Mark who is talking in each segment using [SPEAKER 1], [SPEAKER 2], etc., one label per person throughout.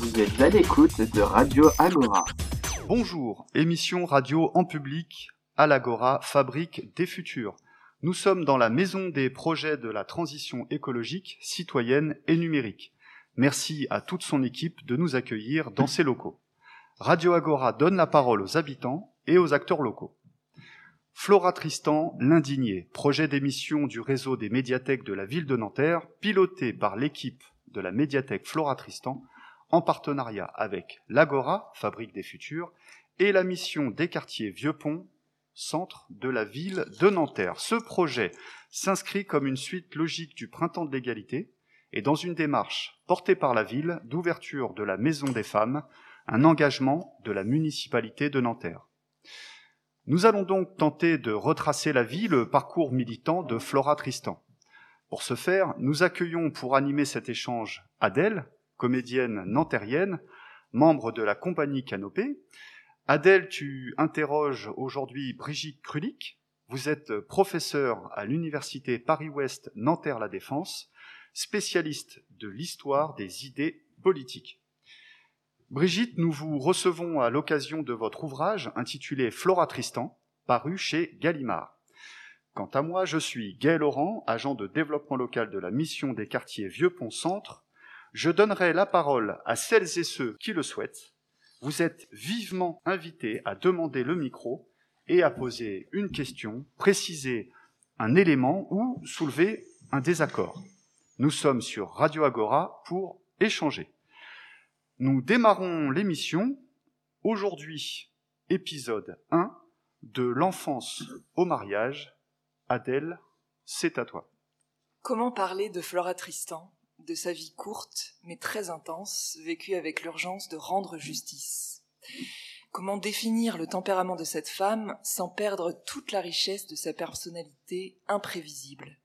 [SPEAKER 1] Vous êtes à l'écoute de Radio Agora.
[SPEAKER 2] Bonjour, émission radio en public à l'Agora, fabrique des futurs. Nous sommes dans la maison des projets de la transition écologique, citoyenne et numérique. Merci à toute son équipe de nous accueillir dans ses locaux. Radio Agora donne la parole aux habitants et aux acteurs locaux. Flora Tristan, l'indigné, projet d'émission du réseau des médiathèques de la ville de Nanterre, piloté par l'équipe de la médiathèque Flora Tristan, en partenariat avec l'Agora, Fabrique des Futurs, et la mission des quartiers Vieux-Pont, centre de la ville de Nanterre. Ce projet s'inscrit comme une suite logique du Printemps de l'égalité et dans une démarche portée par la ville d'ouverture de la Maison des femmes, un engagement de la municipalité de Nanterre. Nous allons donc tenter de retracer la vie, le parcours militant de Flora Tristan. Pour ce faire, nous accueillons pour animer cet échange Adèle, comédienne nantérienne, membre de la compagnie Canopée. Adèle, tu interroges aujourd'hui Brigitte Krulik. Vous êtes professeure à l'université Paris-Ouest Nanterre-La Défense, spécialiste de l'histoire des idées politiques. Brigitte, nous vous recevons à l'occasion de votre ouvrage intitulé Flora Tristan, paru chez Gallimard. Quant à moi, je suis Gaël Laurent, agent de développement local de la mission des quartiers Vieux-Pont Centre. Je donnerai la parole à celles et ceux qui le souhaitent. Vous êtes vivement invités à demander le micro et à poser une question, préciser un élément ou soulever un désaccord. Nous sommes sur Radio Agora pour échanger. Nous démarrons l'émission aujourd'hui, épisode 1 de l'enfance au mariage. Adèle, c'est à toi.
[SPEAKER 3] Comment parler de Flora Tristan, de sa vie courte mais très intense, vécue avec l'urgence de rendre justice Comment définir le tempérament de cette femme sans perdre toute la richesse de sa personnalité imprévisible?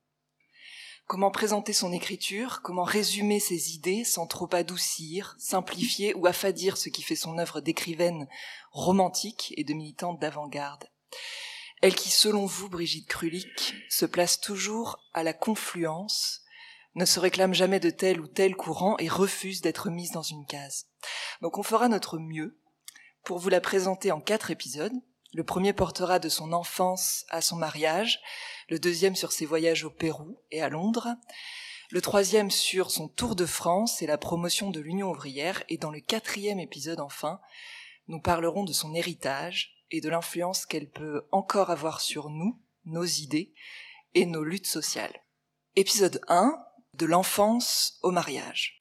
[SPEAKER 3] Comment présenter son écriture, comment résumer ses idées sans trop adoucir, simplifier ou affadir ce qui fait son œuvre d'écrivaine romantique et de militante d'avant-garde? Elle qui, selon vous, Brigitte Krulik, se place toujours à la confluence, ne se réclame jamais de tel ou tel courant et refuse d'être mise dans une case. Donc on fera notre mieux pour vous la présenter en quatre épisodes. Le premier portera de son enfance à son mariage, le deuxième sur ses voyages au Pérou et à Londres, le troisième sur son tour de France et la promotion de l'Union ouvrière, et dans le quatrième épisode enfin, nous parlerons de son héritage et de l'influence qu'elle peut encore avoir sur nous, nos idées et nos luttes sociales. Épisode 1, de l'enfance au mariage.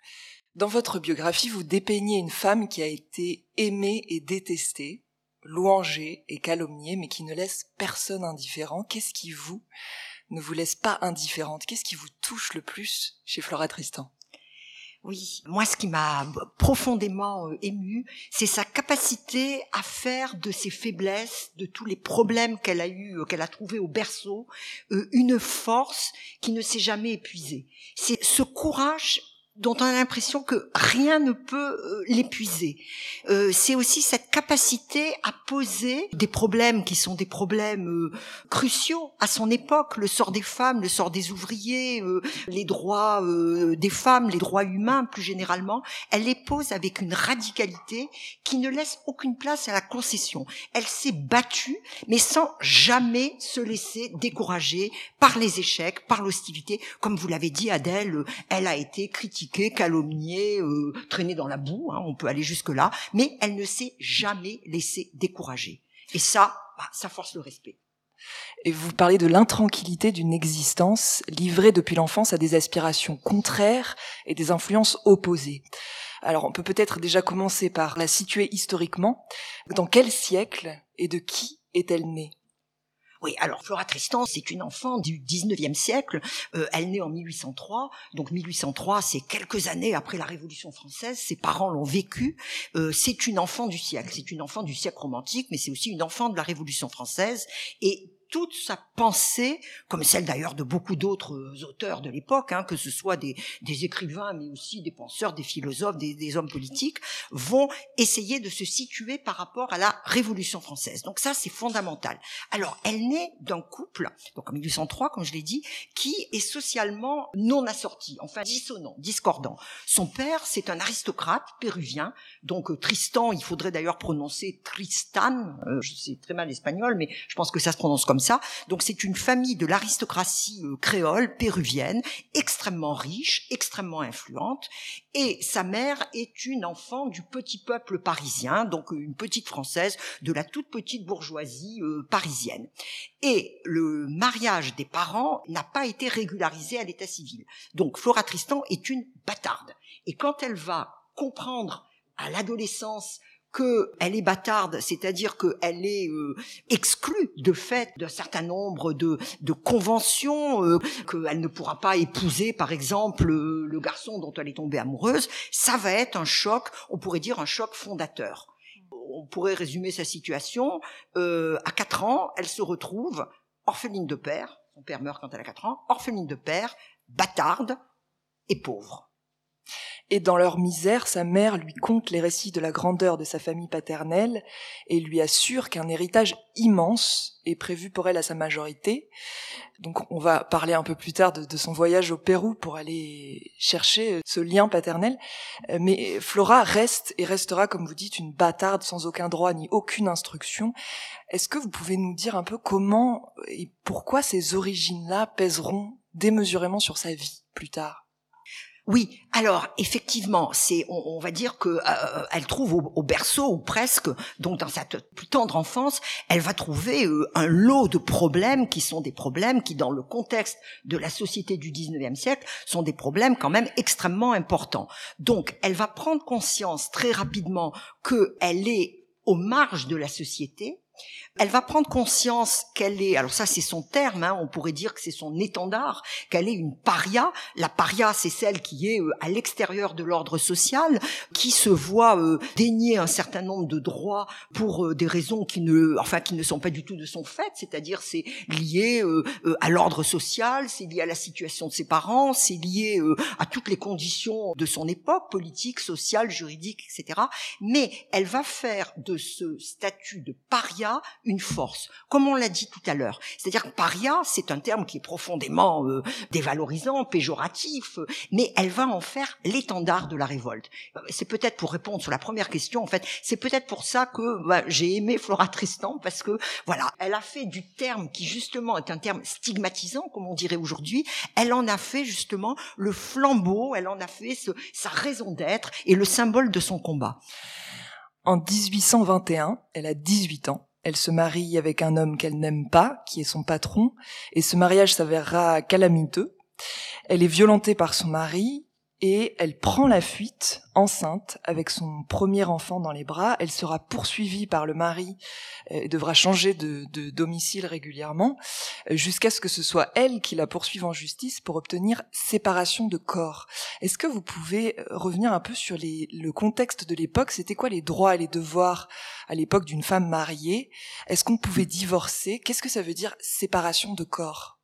[SPEAKER 3] Dans votre biographie, vous dépeignez une femme qui a été aimée et détestée, louangée et calomniée, mais qui ne laisse personne indifférent. Qu'est-ce qui vous ne vous laisse pas indifférente? Qu'est-ce qui vous touche le plus chez Flora Tristan?
[SPEAKER 4] Oui, moi ce qui m'a profondément euh, ému, c'est sa capacité à faire de ses faiblesses, de tous les problèmes qu'elle a eu, euh, qu'elle a trouvé au berceau, euh, une force qui ne s'est jamais épuisée. C'est ce courage dont on a l'impression que rien ne peut euh, l'épuiser. Euh, c'est aussi cette capacité à poser des problèmes qui sont des problèmes euh, cruciaux à son époque, le sort des femmes, le sort des ouvriers, les droits des femmes, les droits humains plus généralement. Elle les pose avec une radicalité qui ne laisse aucune place à la concession. Elle s'est battue, mais sans jamais se laisser décourager par les échecs, par l'hostilité. Comme vous l'avez dit, Adèle, elle a été critiquée calomniée, euh, traînée dans la boue, hein, on peut aller jusque-là, mais elle ne s'est jamais laissée décourager. Et ça, bah, ça force le respect.
[SPEAKER 3] Et vous parlez de l'intranquillité d'une existence livrée depuis l'enfance à des aspirations contraires et des influences opposées. Alors on peut peut-être déjà commencer par la situer historiquement. Dans quel siècle et de qui est-elle née?
[SPEAKER 4] Oui, alors Flora Tristan, c'est une enfant du 19e siècle. Euh, elle naît en 1803. Donc 1803, c'est quelques années après la Révolution française. Ses parents l'ont vécu. Euh, c'est une enfant du siècle. C'est une enfant du siècle romantique, mais c'est aussi une enfant de la Révolution française. Et toute sa pensée, comme celle d'ailleurs de beaucoup d'autres auteurs de l'époque, hein, que ce soit des, des, écrivains, mais aussi des penseurs, des philosophes, des, des, hommes politiques, vont essayer de se situer par rapport à la Révolution française. Donc ça, c'est fondamental. Alors, elle naît d'un couple, donc en 1803, comme je l'ai dit, qui est socialement non assorti, enfin dissonant, discordant. Son père, c'est un aristocrate péruvien, donc euh, Tristan, il faudrait d'ailleurs prononcer Tristan, euh, je sais très mal l'espagnol, mais je pense que ça se prononce comme Donc c'est une famille de l'aristocratie euh, créole péruvienne, extrêmement riche, extrêmement influente, et sa mère est une enfant du petit peuple parisien, donc une petite française de la toute petite bourgeoisie euh, parisienne. Et le mariage des parents n'a pas été régularisé à l'état civil. Donc Flora Tristan est une bâtarde. Et quand elle va comprendre à l'adolescence qu'elle est bâtarde, c'est-à-dire qu'elle est euh, exclue de fait d'un certain nombre de, de conventions, euh, qu'elle ne pourra pas épouser, par exemple, euh, le garçon dont elle est tombée amoureuse, ça va être un choc, on pourrait dire un choc fondateur. On pourrait résumer sa situation. à 4 ans, elle se retrouve orpheline de père, son père meurt quand elle a 4 ans, orpheline de père, bâtarde et pauvre
[SPEAKER 3] et dans leur misère, sa mère lui conte les récits de la grandeur de sa famille paternelle et lui assure qu'un héritage immense est prévu pour elle à sa majorité. Donc on va parler un peu plus tard de, son voyage au Pérou pour aller chercher euh, ce lien paternel. Euh, mais Flora reste et restera, comme vous dites, une bâtarde sans aucun droit ni aucune instruction. Est-ce que vous pouvez nous dire un peu comment et pourquoi ces origines-là pèseront démesurément sur sa vie plus tard?
[SPEAKER 4] Oui, alors effectivement, c'est on, va dire que euh, elle trouve au, berceau ou presque, donc dans sa plus tendre enfance, elle va trouver euh, un lot de problèmes qui sont des problèmes qui, dans le contexte de la société du 19e siècle, sont des problèmes quand même extrêmement importants. Donc, elle va prendre conscience très rapidement qu'elle est aux marges de la société, elle va prendre conscience qu'elle est, alors ça c'est son terme, hein, on pourrait dire que c'est son étendard, qu'elle est une paria. La paria, c'est celle qui est euh, à l'extérieur de l'ordre social, qui se voit euh, dénier un certain nombre de droits pour euh, des raisons qui ne, enfin qui ne sont pas du tout de son fait, c'est-à-dire c'est lié à l'ordre social, c'est lié à la situation de ses parents, c'est lié à toutes les conditions de son époque, politique, sociale, juridique, etc. Mais elle va faire de ce statut de paria une force, comme on l'a dit tout à l'heure. C'est-à-dire que paria, c'est un terme qui est profondément euh, dévalorisant, péjoratif, mais elle va en faire l'étendard de la révolte. C'est peut-être pour répondre sur la première question, en fait, c'est peut-être pour ça que bah, j'ai aimé Flora Tristan, parce que voilà, elle a fait du terme qui justement est un terme stigmatisant, comme on dirait aujourd'hui, elle en a fait justement le flambeau, elle en a fait sa raison d'être et le symbole de son combat.
[SPEAKER 3] En 1821, elle a 18 ans. Elle se marie avec un homme qu'elle n'aime pas, qui est son patron, et ce mariage s'avérera calamiteux. Elle est violentée par son mari, et elle prend la fuite enceinte avec son premier enfant dans les bras. Elle sera poursuivie par le mari euh, et devra changer de, domicile régulièrement euh, jusqu'à ce que ce soit elle qui la poursuive en justice pour obtenir séparation de corps. Est-ce que vous pouvez euh, revenir un peu sur le contexte de l'époque? C'était quoi les droits et les devoirs à l'époque d'une femme mariée? Est-ce qu'on pouvait divorcer? Qu'est-ce que ça veut dire séparation de corps?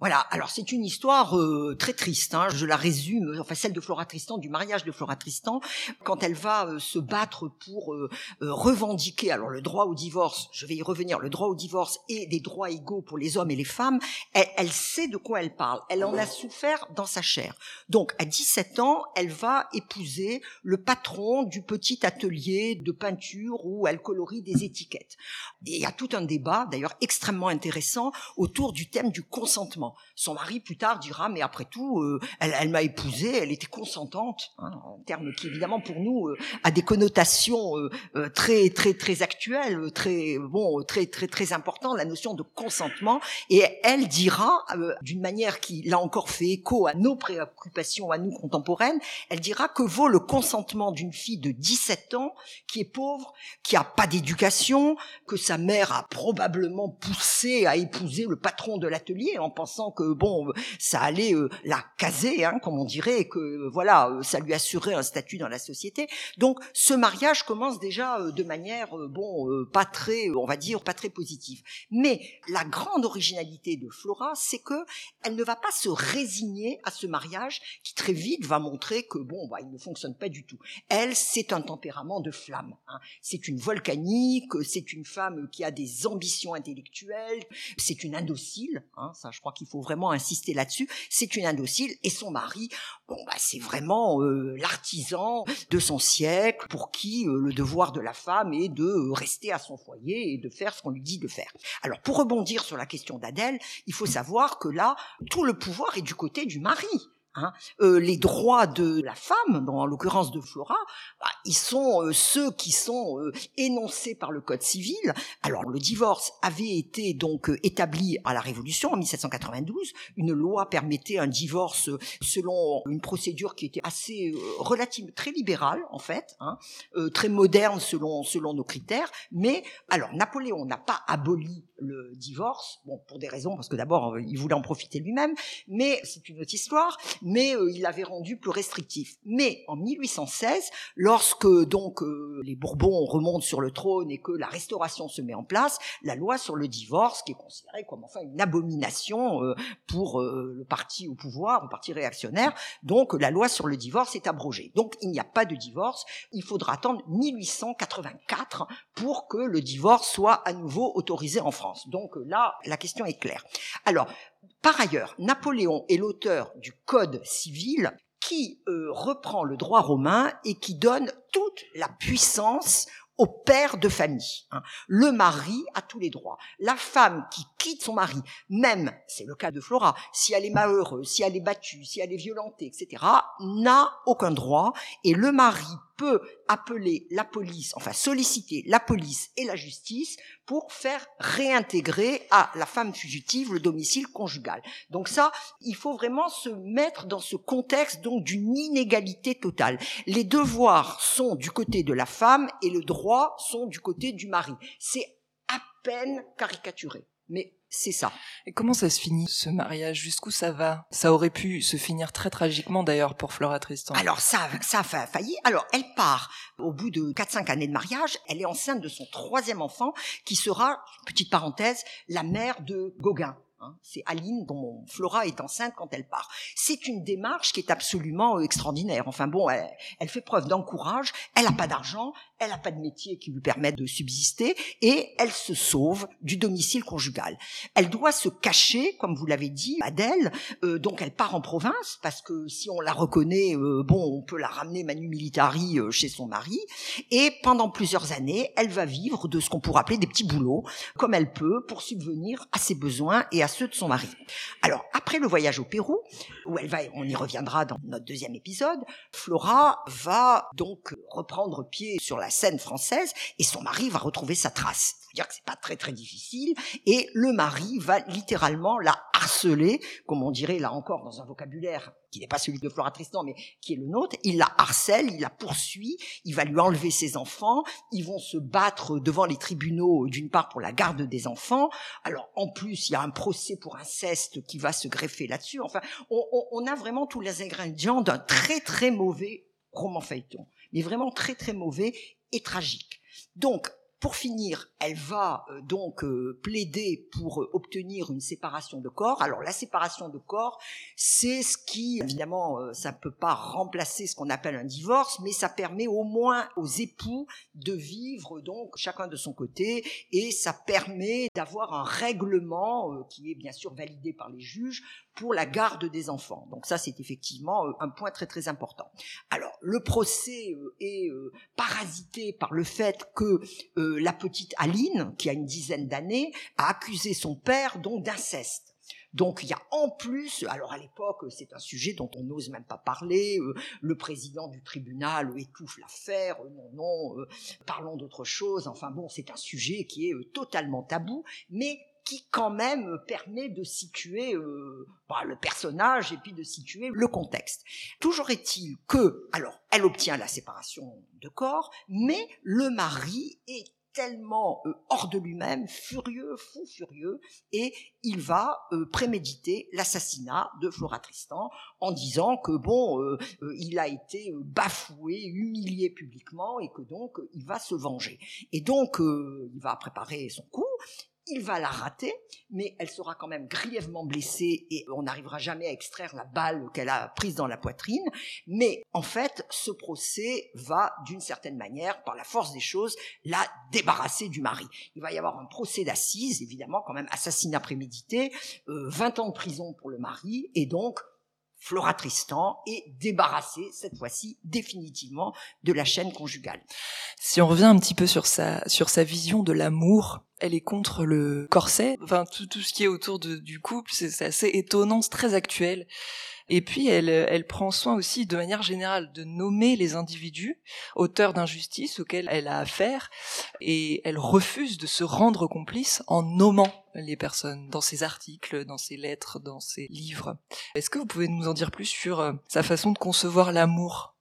[SPEAKER 4] Voilà, alors c'est une histoire euh, très triste, hein. je la résume, enfin celle de Flora Tristan, du mariage de Flora Tristan, quand elle va euh, se battre pour euh, revendiquer alors le droit au divorce, je vais y revenir, le droit au divorce et des droits égaux pour les hommes et les femmes, elle, elle sait de quoi elle parle, elle en a souffert dans sa chair. Donc à 17 ans, elle va épouser le patron du petit atelier de peinture où elle colorie des étiquettes. Et il y a tout un débat, d'ailleurs extrêmement intéressant, autour du thème du consentement. Son mari plus tard dira mais après tout, euh, elle, m'a épousée, elle était consentante, hein, en termes qui évidemment pour nous euh, a des connotations euh, très très très actuelles, très bon, très très très important la notion de consentement. Et elle dira d'une manière qui là encore fait écho à nos préoccupations à nous contemporaines, elle dira que vaut le consentement d'une fille de 17 ans qui est pauvre, qui a pas d'éducation, que sa mère a probablement poussé à épouser le patron de l'atelier en pensant que bon, ça allait la caser, hein, comme on dirait, et que voilà, ça lui assurait un statut dans la société. Donc ce mariage commence déjà de manière bon, pas très, on va dire, pas très positive. Mais la grande originalité de Flora, c'est que elle ne va pas se résigner à ce mariage qui très vite va montrer que bon, bah, il ne fonctionne pas du tout. Elle, c'est un tempérament de flamme. Hein. C'est une volcanique, c'est une femme qui a des ambitions intellectuelles, c'est une indocile. Hein, ça, je crois qu'il faut vraiment insister là-dessus. C'est une indocile et son mari, bon, bah, c'est vraiment euh, l'artisan de son siècle pour qui euh, le devoir de la femme est de rester à son foyer et de faire ce qu'on lui dit de faire. Alors, pour rebondir sur la question d'Adèle, il faut savoir que là, tout le pouvoir est du côté du mari. Hein. Euh, les droits de la femme, dans l'occurrence de Flora, bah, ils sont euh, ceux qui sont euh, énoncés par le Code civil. Alors le divorce avait été donc établi à la Révolution en 1792. Une loi permettait un divorce selon une procédure qui était assez relative, très libérale en fait, hein, très moderne selon selon nos critères. Mais alors Napoléon n'a pas aboli le divorce, bon pour des raisons parce que d'abord il voulait en profiter lui-même, mais c'est une autre histoire mais euh, il l'avait rendu plus restrictif. Mais en 1816, lorsque donc euh, les Bourbons remontent sur le trône et que la restauration se met en place, la loi sur le divorce, qui est considérée comme enfin une abomination euh, pour le parti au pouvoir, le parti réactionnaire, donc la loi sur le divorce est abrogée. Donc il n'y a pas de divorce, il faudra attendre 1884 pour que le divorce soit à nouveau autorisé en France. Donc là, la question est claire. Alors, par ailleurs, Napoléon est l'auteur du Code civil qui euh, reprend le droit romain et qui donne toute la puissance au père de famille. Hein. Le mari a tous les droits. La femme qui quitte son mari, même, c'est le cas de Flora, si elle est malheureuse, si elle est battue, si elle est violentée, etc., n'a aucun droit. Et le mari peut appeler la police, enfin solliciter la police et la justice pour faire réintégrer à la femme fugitive le domicile conjugal. Donc ça, il faut vraiment se mettre dans ce contexte donc d'une inégalité totale. Les devoirs sont du côté de la femme et le droit sont du côté du mari. C'est à peine caricaturé. Mais c'est ça.
[SPEAKER 3] Et comment ça se finit ce mariage? Jusqu'où ça va? Ça aurait pu se finir très tragiquement d'ailleurs pour Flora Tristan.
[SPEAKER 4] Alors ça, ça a failli. Alors elle part au bout de 4-5 années de mariage. Elle est enceinte de son troisième enfant qui sera, petite parenthèse, la mère de Gauguin. Hein. C'est Aline dont Flora est enceinte quand elle part. C'est une démarche qui est absolument euh, extraordinaire. Enfin bon, elle, fait preuve d'encourage. Elle n'a pas d'argent, elle n'a pas de métier qui lui permette de subsister et elle se sauve du domicile conjugal. Elle doit se cacher, comme vous l'avez dit, Adèle. Euh, donc elle part en province parce que si on la reconnaît, euh, bon, on peut la ramener manu militari chez son mari. Et pendant plusieurs années, elle va vivre de ce qu'on pourrait appeler des petits boulots, comme elle peut, pour subvenir à ses besoins et à ceux de son mari. Alors, après le voyage au Pérou, où elle va, on y reviendra dans notre deuxième épisode, Flora va donc reprendre pied sur la scène française et son mari va retrouver sa trace dire que c'est pas très très difficile. Et le mari va littéralement la harceler, comme on dirait là encore dans un vocabulaire qui n'est pas celui de Flora Tristan, mais qui est le nôtre. Il la harcèle, il la poursuit, il va lui enlever ses enfants. Ils vont se battre devant les tribunaux, d'une part pour la garde des enfants. Alors en plus, il y a un procès pour inceste qui va se greffer là-dessus. Enfin, on, on a vraiment tous les ingrédients d'un très très mauvais roman feuilleton, mais vraiment très très mauvais et tragique. Donc, pour finir, elle va euh, donc euh, plaider pour euh, obtenir une séparation de corps. Alors la séparation de corps, c'est ce qui, évidemment, ça ne peut pas remplacer ce qu'on appelle un divorce, mais ça permet au moins aux époux de vivre donc chacun de son côté et ça permet d'avoir un règlement qui est bien sûr validé par les juges pour la garde des enfants. Donc ça, c'est effectivement euh, un point très très important. Alors, le procès euh, est euh, parasité par le fait que la petite Aline, qui a une dizaine d'années, a accusé son père donc d'inceste. Donc il y a en plus, alors à l'époque c'est un sujet dont on n'ose même pas parler, le président du tribunal étouffe l'affaire, non non, parlons d'autre chose, enfin bon c'est un sujet qui est totalement tabou, mais qui quand même permet de situer euh, bah, le personnage et puis de situer le contexte. Toujours est-il que, alors, elle obtient la séparation de corps, mais le mari est tellement euh, hors de lui-même, furieux, fou furieux, et il va euh, préméditer l'assassinat de Flora Tristan en disant que bon, il a été bafoué, humilié publiquement, et que donc il va se venger. Et donc il va préparer son coup, il va la rater, mais elle sera quand même grièvement blessée et on n'arrivera jamais à extraire la balle qu'elle a prise dans la poitrine. Mais en fait, ce procès va, d'une certaine manière, par la force des choses, la débarrasser du mari. Il va y avoir un procès d'assises, évidemment, quand même assassinat prémédité, 20 euh, ans de prison pour le mari, et donc Flora Tristan est débarrassée, cette fois-ci, définitivement de la chaîne conjugale.
[SPEAKER 3] Si on revient un petit peu sur sa, sur sa vision de l'amour, elle est contre le corset, enfin tout, tout ce qui est autour du couple, c'est assez étonnant, c'est très actuel. Et puis elle, elle prend soin aussi de manière générale de nommer les individus auteurs d'injustices auxquels elle a affaire et elle refuse de se rendre complice en nommant les personnes dans ses articles, dans ses lettres, dans ses livres. Est-ce que vous pouvez nous en dire plus sur euh, sa façon de concevoir l'amour?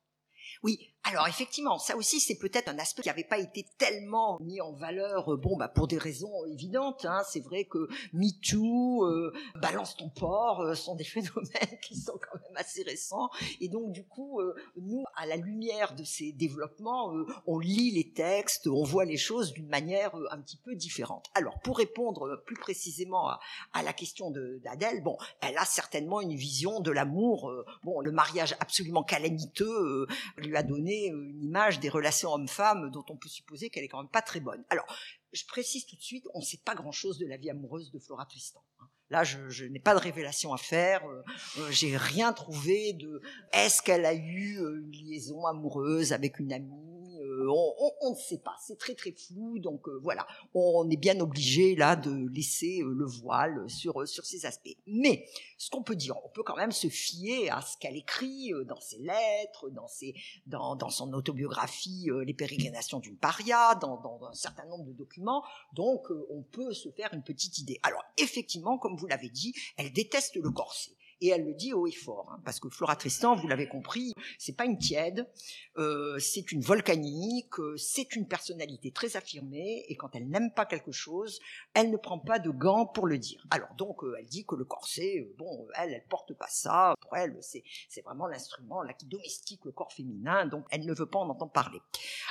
[SPEAKER 4] Oui, alors effectivement, ça aussi c'est peut-être un aspect qui n'avait pas été tellement mis en valeur, euh, bon bah pour des raisons évidentes. Hein, c'est vrai que MeToo, euh, balance ton port, euh, sont des phénomènes qui sont quand même assez récents. Et donc du coup, nous, à la lumière de ces développements, on lit les textes, on voit les choses d'une manière un petit peu différente. Alors pour répondre plus précisément à, à la question d'Adèle, bon, elle a certainement une vision de l'amour. bon, le mariage absolument calamiteux lui a donné euh, une image des relations hommes-femmes dont on peut supposer qu'elle est quand même pas très bonne. Alors, je précise tout de suite, on ne sait pas grand-chose de la vie amoureuse de Flora Tristan. Hein. Là, je, n'ai pas de révélation à faire. Euh, euh, j'ai rien trouvé de. Est-ce qu'elle a eu une liaison amoureuse avec une amie on, ne sait pas, c'est très très flou, donc euh, voilà, on est bien obligé là de laisser euh, le voile sur, euh, sur ces aspects. Mais ce qu'on peut dire, on peut quand même se fier à ce qu'elle écrit dans ses lettres, dans, ses, dans, dans son autobiographie Les pérégrinations d'une paria, dans, dans, un certain nombre de documents, donc on peut se faire une petite idée. Alors effectivement, comme vous l'avez dit, elle déteste le corset et elle le dit haut et fort, hein, parce que Flora Tristan, vous l'avez compris, c'est pas une tiède, euh, c'est une volcanique, euh, c'est une personnalité très affirmée, et quand elle n'aime pas quelque chose, elle ne prend pas de gants pour le dire. Alors donc, euh, elle dit que le corset, bon, elle, elle porte pas ça, pour elle, c'est, vraiment l'instrument qui domestique le corps féminin, donc elle ne veut pas en entendre parler.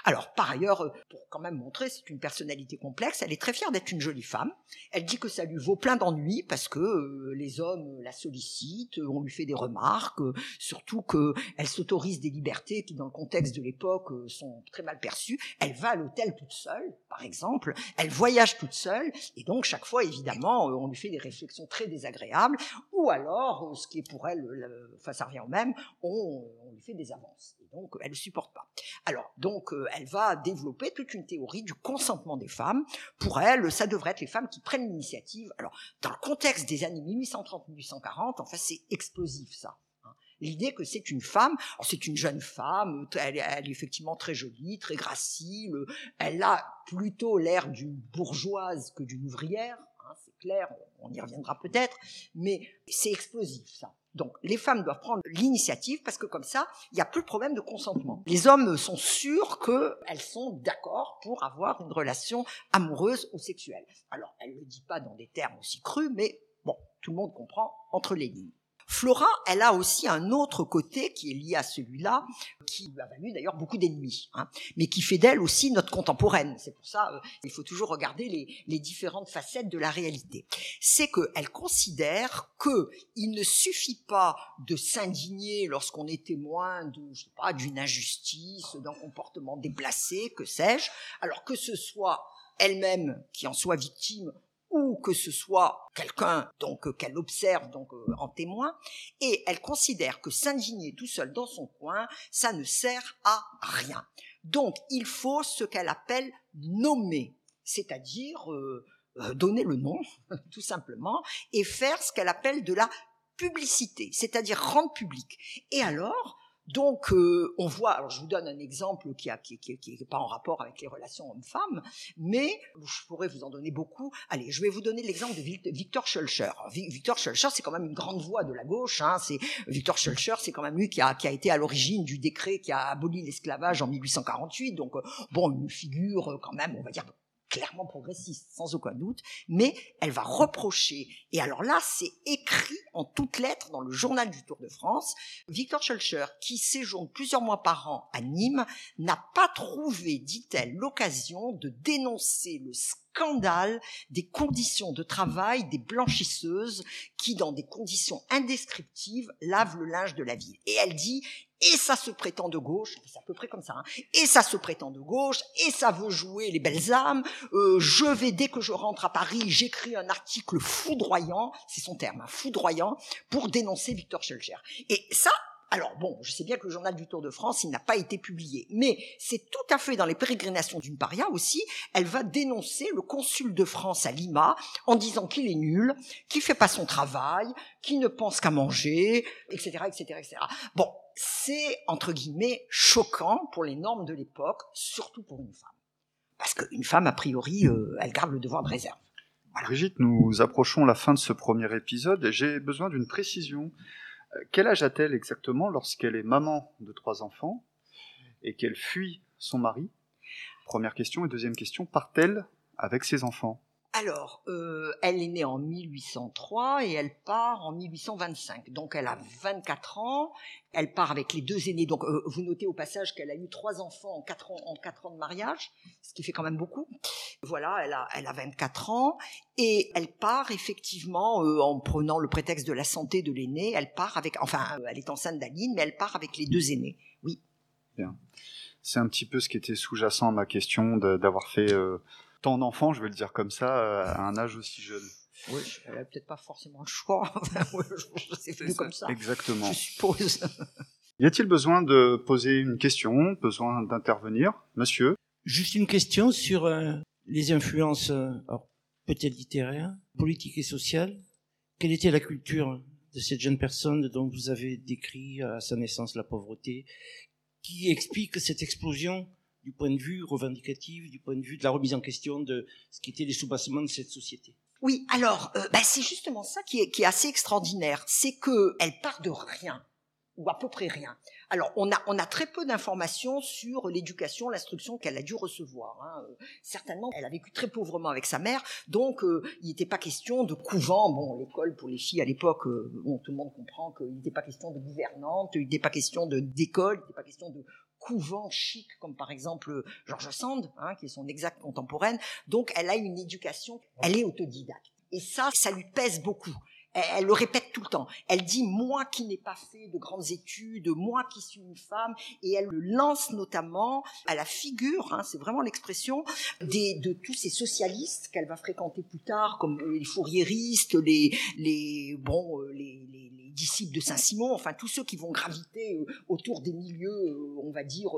[SPEAKER 4] Alors, par ailleurs, pour quand même montrer, c'est une personnalité complexe, elle est très fière d'être une jolie femme, elle dit que ça lui vaut plein d'ennuis, parce que les hommes la sollicitent, on lui fait des remarques, euh, surtout qu'elle s'autorise des libertés qui, dans le contexte de l'époque, euh, sont très mal perçues. Elle va à l'hôtel toute seule, par exemple, elle voyage toute seule, et donc chaque fois, évidemment, euh, on lui fait des réflexions très désagréables, ou alors, ce qui est pour elle, enfin ça revient au même, on, lui fait des avances. Et donc, elle ne supporte pas. Alors, donc, elle va développer toute une théorie du consentement des femmes. Pour elle, ça devrait être les femmes qui prennent l'initiative. Alors, dans le contexte des années 1830-1840, en fait, c'est explosif ça. Hein. L'idée que c'est une femme, c'est une jeune femme, elle, est effectivement très jolie, très gracile, elle a plutôt l'air d'une bourgeoise que d'une ouvrière, hein, c'est clair, on y reviendra peut-être, mais c'est explosif ça. Donc les femmes doivent prendre l'initiative parce que comme ça, il n'y a plus de problème de consentement. Les hommes sont sûrs qu'elles sont d'accord pour avoir une relation amoureuse ou sexuelle. Alors elle ne le dit pas dans des termes aussi crus, mais bon, tout le monde comprend entre les lignes. Flora, elle a aussi un autre côté qui est lié à celui-là, qui lui a valu d'ailleurs beaucoup d'ennemis, hein, mais qui fait d'elle aussi notre contemporaine. C'est pour ça euh, il faut toujours regarder les, les, différentes facettes de la réalité. C'est qu'elle considère que il ne suffit pas de s'indigner lorsqu'on est témoin d'une injustice, d'un comportement déplacé, que sais-je, alors que ce soit elle-même qui en soit victime ou que ce soit quelqu'un donc euh, qu'elle observe donc euh, en témoin et elle considère que s'indigner tout seul dans son coin ça ne sert à rien. Donc il faut ce qu'elle appelle nommer c'est-à-dire euh, donner le nom tout simplement et faire ce qu'elle appelle de la publicité c'est-à-dire rendre public. Et alors donc, euh, on voit, alors je vous donne un exemple qui n'est qui, qui, qui pas en rapport avec les relations hommes-femmes, mais je pourrais vous en donner beaucoup. Allez, je vais vous donner l'exemple de Victor Schulcher. Victor Schulcher, c'est quand même une grande voix de la gauche. Hein, c'est Victor Schulcher, c'est quand même lui qui a, qui a été à l'origine du décret qui a aboli l'esclavage en 1848. Donc, euh, bon, une figure euh, quand même, on va dire clairement progressiste, sans aucun doute, mais elle va reprocher, et alors là, c'est écrit en toutes lettres dans le journal du Tour de France, Victor Schulcher, qui séjourne plusieurs mois par an à Nîmes, n'a pas trouvé, dit-elle, l'occasion de dénoncer le scandale des conditions de travail des blanchisseuses qui, dans des conditions indescriptives, lavent le linge de la ville. Et elle dit, et ça se prétend de gauche, c'est à peu près comme ça, hein, et ça se prétend de gauche, et ça veut jouer les belles âmes, euh, je vais, dès que je rentre à Paris, j'écris un article foudroyant, c'est son terme, hein, foudroyant, pour dénoncer Victor Schulcher. Et ça, alors bon, je sais bien que le journal du Tour de France, il n'a pas été publié, mais c'est tout à fait dans les pérégrinations d'une paria aussi, elle va dénoncer le consul de France à Lima en disant qu'il est nul, qu'il fait pas son travail, qu'il ne pense qu'à manger, etc., etc., etc. Bon, c'est entre guillemets choquant pour les normes de l'époque, surtout pour une femme, parce qu'une femme a priori, euh, elle garde le devoir de réserve.
[SPEAKER 2] Brigitte, nous approchons la fin de ce premier épisode. J'ai besoin d'une précision. Quel âge a-t-elle exactement lorsqu'elle est maman de trois enfants et qu'elle fuit son mari? Première question. Et deuxième question, part-elle avec ses enfants?
[SPEAKER 4] Alors, euh, elle est née en 1803 et elle part en 1825. Donc, elle a 24 ans. Elle part avec les deux aînés. Donc, euh, vous notez au passage qu'elle a eu trois enfants en quatre ans, en quatre ans de mariage, ce qui fait quand même beaucoup. Voilà, elle a, elle a 24 ans et elle part effectivement euh, en prenant le prétexte de la santé de l'aîné. Elle part avec, enfin, elle est enceinte d'Aline, mais elle part avec les deux aînés. Oui.
[SPEAKER 2] Bien. C'est un petit peu ce qui était sous-jacent à ma question d'avoir fait tant d'enfants, je vais le dire comme ça, euh, à un âge aussi jeune.
[SPEAKER 4] Oui, elle n'a peut-être pas forcément le choix. c'est venu comme ça.
[SPEAKER 2] Exactement.
[SPEAKER 4] Je suppose.
[SPEAKER 2] y a-t-il besoin de poser une question, besoin d'intervenir, monsieur?
[SPEAKER 5] Juste une question sur euh, les influences, euh, peut-être littéraires, politiques et sociales. Quelle était la culture de cette jeune personne dont vous avez décrit à sa naissance la pauvreté, qui explique cette explosion? Du point de vue revendicatif, du point de vue de la remise en question de ce qui était les soubassements de cette société.
[SPEAKER 4] Oui, alors, euh, bah, c'est justement ça qui est, assez extraordinaire, c'est que elle part de rien ou à peu près rien. Alors, on a, très peu d'informations sur l'éducation, l'instruction qu'elle a dû recevoir. Hein. Euh, certainement, elle a vécu très pauvrement avec sa mère, donc euh, il n'était pas question de couvent. Bon, l'école pour les filles à l'époque, bon, tout le monde comprend qu'il n'était pas question de gouvernante, il n'était pas question d'école, il n'était pas question de couvent chic, comme par exemple George Sand, hein, qui est son exact contemporaine. Donc, elle a une éducation, elle est autodidacte. Et ça, ça lui pèse beaucoup. Elle, le répète tout le temps. Elle dit moi qui n'ai pas fait de grandes études, moi qui suis une femme, et elle le lance notamment à la figure, hein, c'est vraiment l'expression de tous ces socialistes qu'elle va fréquenter plus tard, comme les fourriéristes, les les euh, les disciples de Saint-Simon, enfin tous ceux qui vont graviter euh, autour des milieux, euh, on va dire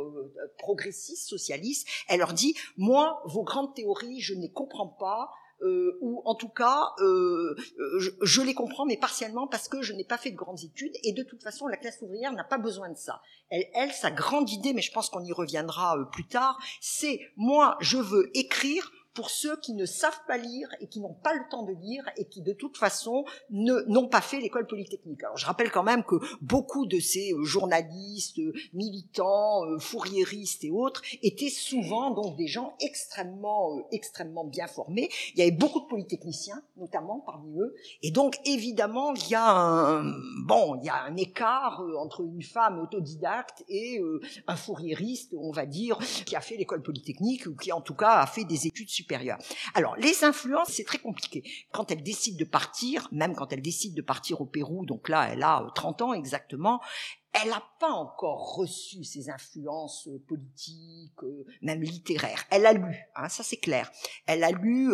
[SPEAKER 4] progressistes, socialistes. Elle leur dit moi vos grandes théories je ne les comprends pas euh, ou en tout cas, euh, je, les comprends, mais partiellement parce que je n'ai pas fait de grandes études, et de toute façon, la classe ouvrière n'a pas besoin de ça. Elle, elle, sa grande idée, mais je pense qu'on y reviendra euh, plus tard, c'est moi, je veux écrire pour ceux qui ne savent pas lire et qui n'ont pas le temps de lire et qui de toute façon n'ont pas fait l'école polytechnique. Alors je rappelle quand même que beaucoup de ces euh, journalistes, euh, militants, euh, fourriéristes et autres étaient souvent donc des gens extrêmement extrêmement bien formés. Il y avait beaucoup de polytechniciens notamment parmi eux et donc évidemment il y a un bon il y a un écart entre une femme autodidacte et un fourriériste on va dire qui a fait l'école polytechnique ou qui en tout cas a fait des études supérieures alors, les influences, c'est très compliqué. Quand elle décide de partir, même quand elle décide de partir au Pérou, donc là, elle a 30 euh, ans exactement, elle n'a pas encore reçu ces influences euh, politiques, euh, même littéraires. Elle a lu, hein, ça c'est clair. Elle a lu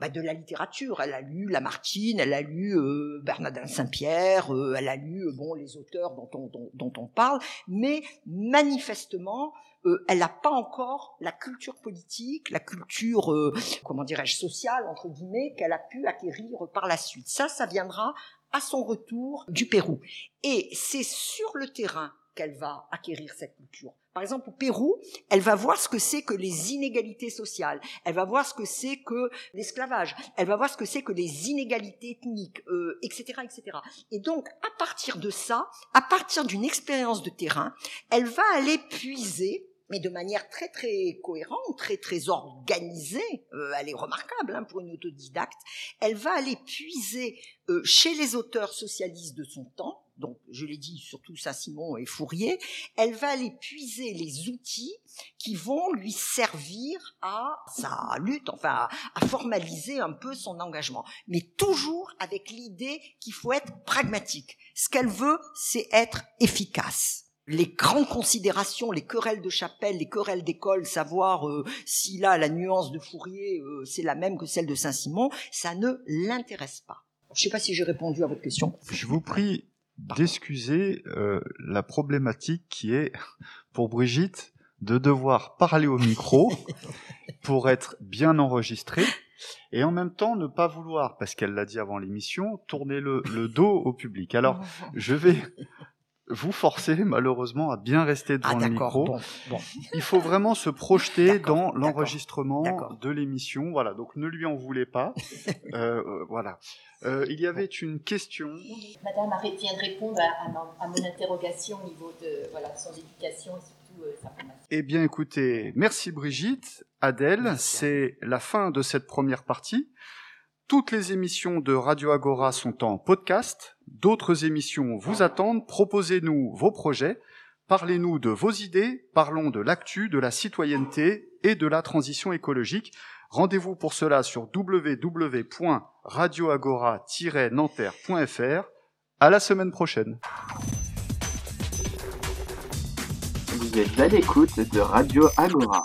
[SPEAKER 4] bah, de la littérature. Elle a lu Lamartine, elle a lu Bernardin Saint-Pierre, elle a lu bon les auteurs dont on, dont on parle, mais manifestement, euh, elle n'a pas encore la culture politique, la culture, euh, comment dirais-je, sociale, entre guillemets, qu'elle a pu acquérir par la suite. Ça, ça viendra à son retour du Pérou. Et c'est sur le terrain qu'elle va acquérir cette culture. Par exemple, au Pérou, elle va voir ce que c'est que les inégalités sociales, elle va voir ce que c'est que l'esclavage, elle va voir ce que c'est que les inégalités ethniques, euh, etc., etc. Et donc, à partir de ça, à partir d'une expérience de terrain, elle va aller puiser mais de manière très très cohérente, très très organisée. Euh, elle est remarquable hein, pour une autodidacte. Elle va aller puiser euh, chez les auteurs socialistes de son temps, donc je l'ai dit surtout Saint-Simon et Fourier, elle va aller puiser les outils qui vont lui servir à sa lutte, enfin à formaliser un peu son engagement, mais toujours avec l'idée qu'il faut être pragmatique. Ce qu'elle veut, c'est être efficace les grandes considérations, les querelles de chapelle, les querelles d'école, savoir euh, si là la nuance de Fourier euh, c'est la même que celle de Saint-Simon, ça ne l'intéresse pas. Je ne sais pas si j'ai répondu à votre question.
[SPEAKER 2] Je vous prie d'excuser euh, la problématique qui est pour Brigitte de devoir parler au micro pour être bien enregistré et en même temps ne pas vouloir, parce qu'elle l'a dit avant l'émission, tourner le, le dos au public. Alors, je vais vous forcez malheureusement à bien rester devant
[SPEAKER 4] ah,
[SPEAKER 2] le micro.
[SPEAKER 4] Bon, bon.
[SPEAKER 2] Il faut vraiment se projeter dans l'enregistrement de l'émission. Voilà, donc ne lui en voulez pas. euh, voilà. Euh, il y avait une question.
[SPEAKER 6] Madame vient de répondre à, à, mon, interrogation au niveau de voilà, son éducation et surtout euh, sa formation.
[SPEAKER 2] Eh bien, écoutez, merci Brigitte. Adèle, c'est la fin de cette première partie. Toutes les émissions de Radio Agora sont en podcast. D'autres émissions vous attendent. Proposez-nous vos projets. Parlez-nous de vos idées. Parlons de l'actu, de la citoyenneté et de la transition écologique. Rendez-vous pour cela sur www.radioagora-nanterre.fr. À la semaine prochaine.
[SPEAKER 1] Vous êtes à l'écoute de Radio Agora.